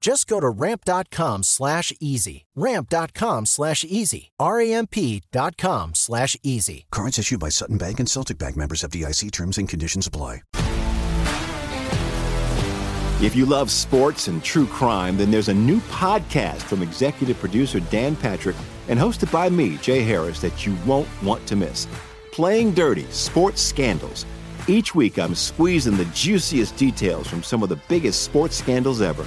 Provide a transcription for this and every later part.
Just go to ramp.com slash easy. Ramp.com slash easy. R-A-M-P dot com slash easy. Cards issued by Sutton Bank and Celtic Bank members FDIC terms and conditions apply. If you love sports and true crime, then there's a new podcast from executive producer Dan Patrick and hosted by me, Jay Harris, that you won't want to miss. Playing Dirty Sports Scandals. Each week, I'm squeezing the juiciest details from some of the biggest sports scandals ever.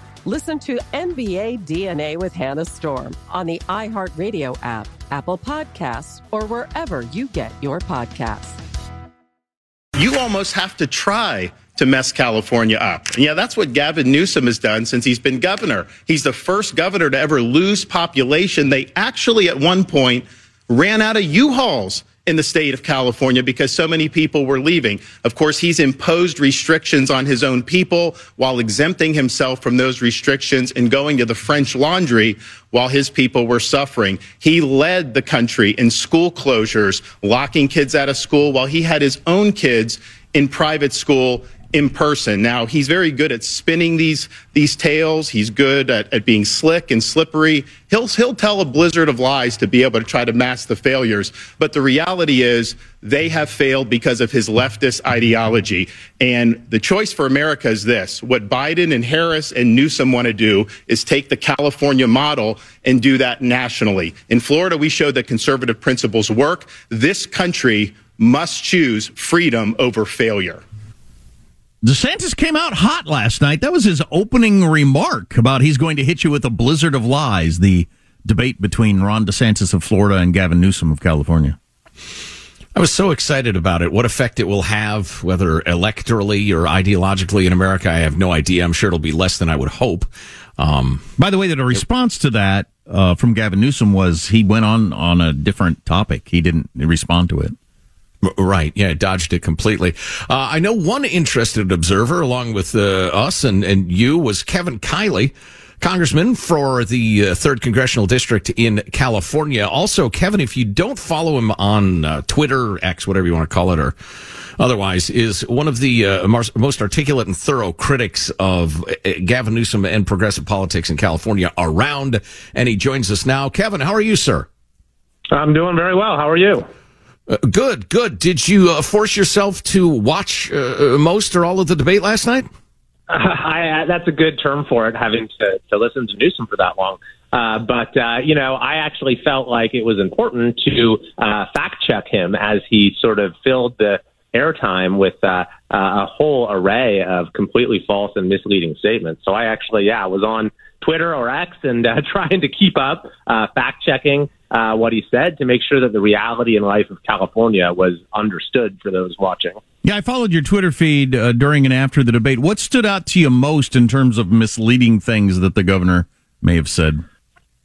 Listen to NBA DNA with Hannah Storm on the iHeartRadio app, Apple Podcasts, or wherever you get your podcasts. You almost have to try to mess California up. And yeah, that's what Gavin Newsom has done since he's been governor. He's the first governor to ever lose population. They actually, at one point, ran out of U-Hauls in the state of California because so many people were leaving. Of course, he's imposed restrictions on his own people while exempting himself from those restrictions and going to the French laundry while his people were suffering. He led the country in school closures, locking kids out of school while he had his own kids in private school in person. Now he's very good at spinning these these tales. He's good at, at being slick and slippery. He'll he'll tell a blizzard of lies to be able to try to mask the failures. But the reality is they have failed because of his leftist ideology. And the choice for America is this. What Biden and Harris and Newsom want to do is take the California model and do that nationally. In Florida, we showed that conservative principles work. This country must choose freedom over failure. DeSantis came out hot last night. That was his opening remark about he's going to hit you with a blizzard of lies. The debate between Ron DeSantis of Florida and Gavin Newsom of California. I was so excited about it. What effect it will have, whether electorally or ideologically in America, I have no idea. I'm sure it'll be less than I would hope. Um, By the way, that a response to that uh, from Gavin Newsom was he went on on a different topic. He didn't respond to it. Right. Yeah, dodged it completely. Uh, I know one interested observer, along with uh, us and, and you, was Kevin Kiley, congressman for the uh, 3rd Congressional District in California. Also, Kevin, if you don't follow him on uh, Twitter, X, whatever you want to call it, or otherwise, is one of the uh, most articulate and thorough critics of uh, Gavin Newsom and progressive politics in California around. And he joins us now. Kevin, how are you, sir? I'm doing very well. How are you? Uh, good, good. Did you uh, force yourself to watch uh, most or all of the debate last night? I, that's a good term for it, having to, to listen to Newsom for that long. Uh, but, uh, you know, I actually felt like it was important to uh, fact check him as he sort of filled the, airtime with uh, a whole array of completely false and misleading statements. So I actually, yeah, I was on Twitter or X and uh, trying to keep up, uh, fact checking uh, what he said to make sure that the reality and life of California was understood for those watching. Yeah, I followed your Twitter feed uh, during and after the debate. What stood out to you most in terms of misleading things that the governor may have said?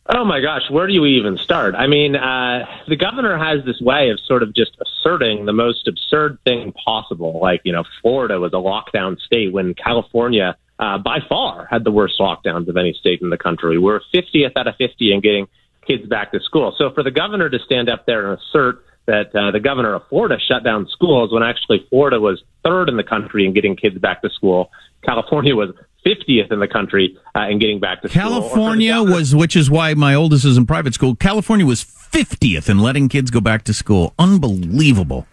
Oh my gosh, where do you even start? I mean, uh, the governor has this way of sort of just asserting the most absurd thing possible. Like, you know, Florida was a lockdown state when California, uh, by far, had the worst lockdowns of any state in the country. We're 50th out of 50 in getting kids back to school. So for the governor to stand up there and assert that uh, the governor of Florida shut down schools when actually Florida was third in the country in getting kids back to school, California was 50th in the country uh, in getting back to school. California was, which is why my oldest is in private school. California was 50th in letting kids go back to school. Unbelievable.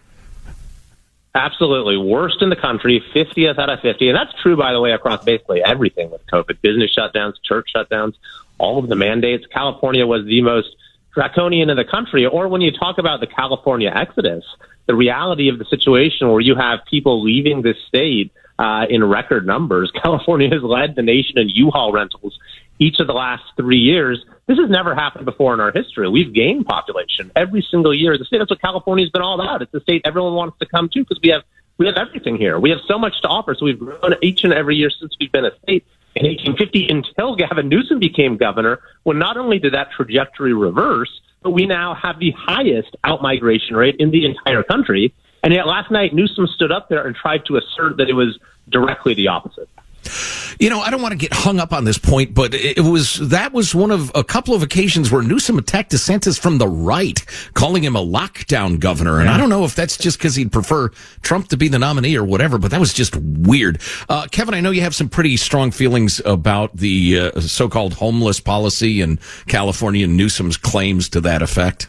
Absolutely. Worst in the country, 50th out of 50. And that's true, by the way, across basically everything with COVID business shutdowns, church shutdowns, all of the mandates. California was the most draconian in the country. Or when you talk about the California exodus, the reality of the situation where you have people leaving this state uh, in record numbers. California has led the nation in U-Haul rentals each of the last three years. This has never happened before in our history. We've gained population every single year. The state that's what California's been all about. It's the state everyone wants to come to because we have we have everything here. We have so much to offer. So we've grown each and every year since we've been a state. In 1850, until Gavin Newsom became governor, when not only did that trajectory reverse, but we now have the highest outmigration rate in the entire country. And yet last night, Newsom stood up there and tried to assert that it was directly the opposite. You know, I don't want to get hung up on this point, but it was that was one of a couple of occasions where Newsom attacked DeSantis from the right, calling him a lockdown governor. And yeah. I don't know if that's just because he'd prefer Trump to be the nominee or whatever, but that was just weird. Uh, Kevin, I know you have some pretty strong feelings about the uh, so-called homeless policy and California and Newsom's claims to that effect.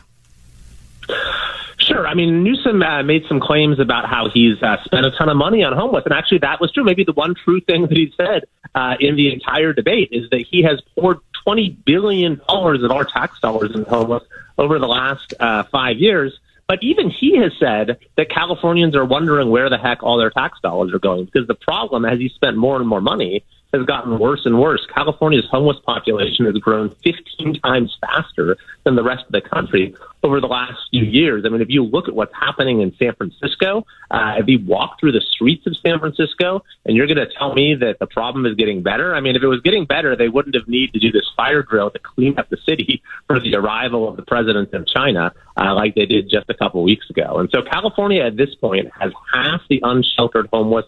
I mean, Newsom uh, made some claims about how he's uh, spent a ton of money on homeless, and actually that was true. Maybe the one true thing that he said uh, in the entire debate is that he has poured twenty billion dollars of our tax dollars into homeless over the last uh, five years. But even he has said that Californians are wondering where the heck all their tax dollars are going because the problem, as he spent more and more money, has gotten worse and worse. California's homeless population has grown 15 times faster than the rest of the country over the last few years. I mean, if you look at what's happening in San Francisco, uh, if you walk through the streets of San Francisco and you're going to tell me that the problem is getting better, I mean, if it was getting better, they wouldn't have needed to do this fire drill to clean up the city for the arrival of the president of China, uh, like they did just a couple weeks ago. And so California at this point has half the unsheltered homeless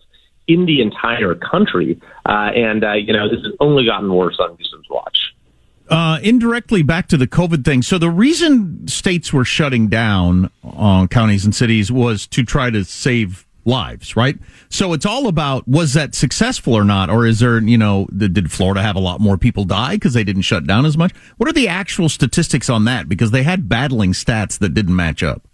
in the entire country. Uh, and, uh, you know, this has only gotten worse on Newsom's watch. Uh, indirectly back to the COVID thing. So the reason states were shutting down uh, counties and cities was to try to save lives, right? So it's all about was that successful or not, or is there, you know, did Florida have a lot more people die because they didn't shut down as much? What are the actual statistics on that? Because they had battling stats that didn't match up.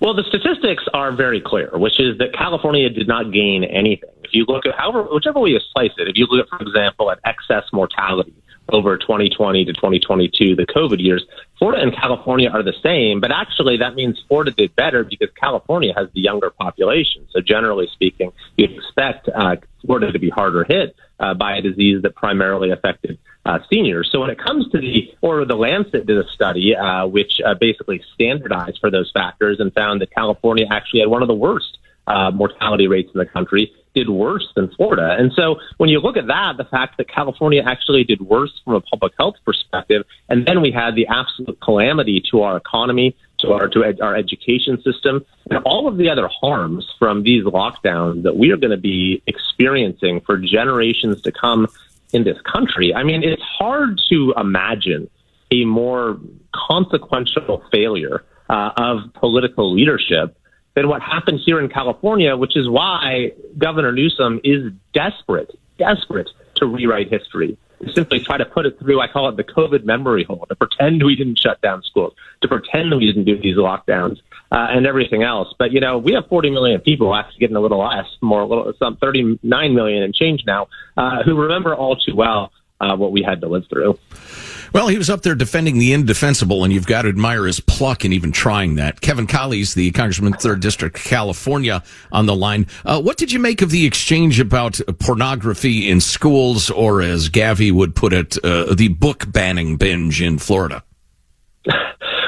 Well, the statistics are very clear, which is that California did not gain anything. If you look at however, whichever way you slice it, if you look at, for example, at excess mortality over 2020 to 2022, the COVID years, Florida and California are the same, but actually that means Florida did better because California has the younger population. So generally speaking, you'd expect uh, Florida to be harder hit uh, by a disease that primarily affected uh, seniors. So when it comes to the, or the Lancet did a study uh, which uh, basically standardized for those factors and found that California actually had one of the worst uh, mortality rates in the country, did worse than Florida. And so when you look at that, the fact that California actually did worse from a public health perspective, and then we had the absolute calamity to our economy, to our to ed- our education system, and all of the other harms from these lockdowns that we are going to be experiencing for generations to come in this country. I mean, it's hard to imagine a more consequential failure uh, of political leadership than what happened here in California, which is why Governor Newsom is desperate, desperate to rewrite history. Simply try to put it through, I call it the COVID memory hole, to pretend we didn't shut down schools, to pretend we didn't do these lockdowns, uh, and everything else. But, you know, we have 40 million people, actually getting a little less, more, a little, some 39 million and change now, uh, who remember all too well uh, what we had to live through. Well, he was up there defending the indefensible, and you've got to admire his pluck in even trying that. Kevin Kiley's, the Congressman, Third District, California, on the line. Uh, what did you make of the exchange about pornography in schools, or as Gavi would put it, uh, the book banning binge in Florida?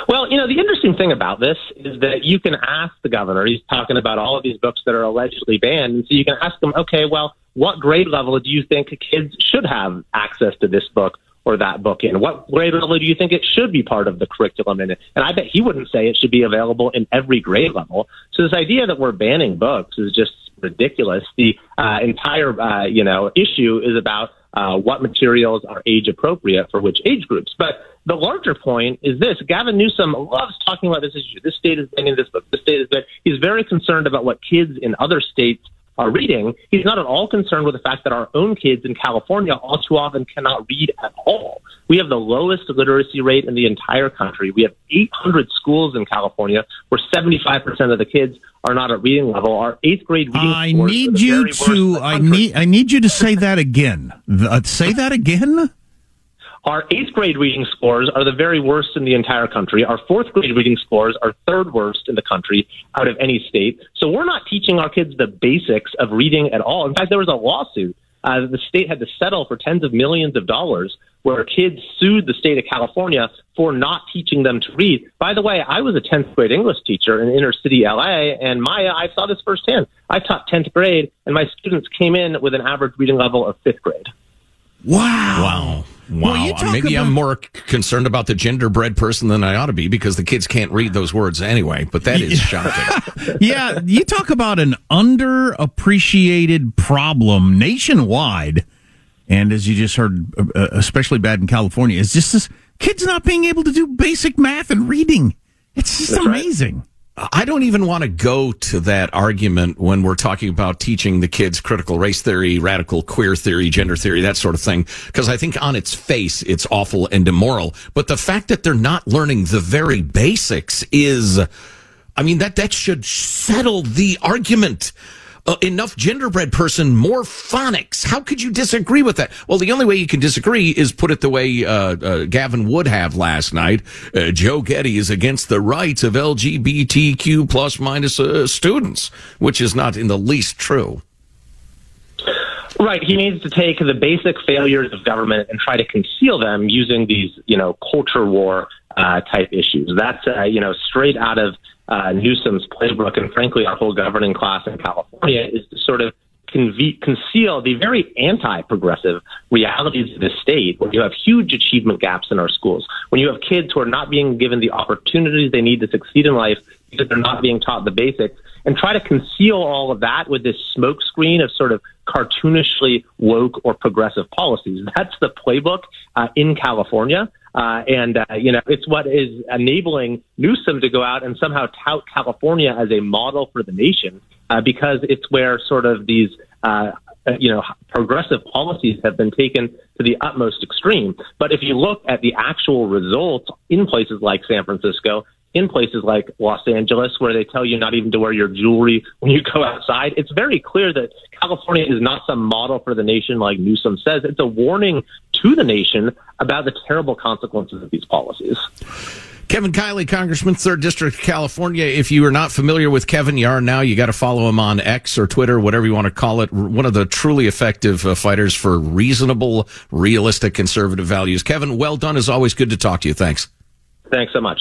Well, you know, the interesting thing about this is that you can ask the governor, he's talking about all of these books that are allegedly banned. And so you can ask him, okay, well, what grade level do you think kids should have access to this book? or that book in? What grade level do you think it should be part of the curriculum in? And I bet he wouldn't say it should be available in every grade level. So this idea that we're banning books is just ridiculous. The uh, entire uh, you know issue is about uh, what materials are age appropriate for which age groups. But the larger point is this: Gavin Newsom loves talking about this issue. This state is banning this book. This state is that he's very concerned about what kids in other states are reading, he's not at all concerned with the fact that our own kids in California all too often cannot read at all. We have the lowest literacy rate in the entire country. We have 800 schools in California where 75% of the kids are not at reading level. Our eighth grade reading. I need you to. I need. I need you to say that again. Uh, say that again. Our eighth grade reading scores are the very worst in the entire country. Our fourth grade reading scores are third worst in the country out of any state. So we're not teaching our kids the basics of reading at all. In fact, there was a lawsuit. Uh, the state had to settle for tens of millions of dollars where kids sued the state of California for not teaching them to read. By the way, I was a 10th grade English teacher in inner city LA, and Maya, I saw this firsthand. I taught 10th grade, and my students came in with an average reading level of fifth grade. Wow. Wow. Wow. Well, Maybe about... I'm more concerned about the genderbread person than I ought to be because the kids can't read those words anyway, but that is shocking. yeah, you talk about an underappreciated problem nationwide. And as you just heard, uh, uh, especially bad in California, is just this kids not being able to do basic math and reading. It's just That's amazing. Right. I don't even want to go to that argument when we're talking about teaching the kids critical race theory, radical queer theory, gender theory, that sort of thing, because I think on its face it's awful and immoral. But the fact that they're not learning the very basics is, I mean, that, that should settle the argument uh, enough genderbread person more phonics. How could you disagree with that? Well, the only way you can disagree is put it the way uh, uh, Gavin would have last night. Uh, Joe Getty is against the rights of LGBTQ plus minus uh, students, which is not in the least true. Right. He needs to take the basic failures of government and try to conceal them using these, you know, culture war uh, type issues. That's, uh, you know, straight out of uh, Newsom's playbook, and frankly, our whole governing class in California, is to sort of conve- conceal the very anti-progressive realities of the state, where you have huge achievement gaps in our schools, when you have kids who are not being given the opportunities they need to succeed in life because they're not being taught the basics, and try to conceal all of that with this smokescreen of sort of cartoonishly woke or progressive policies. That's the playbook uh, in California. Uh, and, uh, you know, it's what is enabling Newsom to go out and somehow tout California as a model for the nation uh, because it's where sort of these, uh, you know, progressive policies have been taken to the utmost extreme. But if you look at the actual results in places like San Francisco, in places like Los Angeles, where they tell you not even to wear your jewelry when you go outside. It's very clear that California is not some model for the nation like Newsom says. It's a warning to the nation about the terrible consequences of these policies. Kevin Kiley, Congressman, 3rd District, of California. If you are not familiar with Kevin, you are now. You got to follow him on X or Twitter, whatever you want to call it. One of the truly effective uh, fighters for reasonable, realistic, conservative values. Kevin, well done. As always, good to talk to you. Thanks. Thanks so much.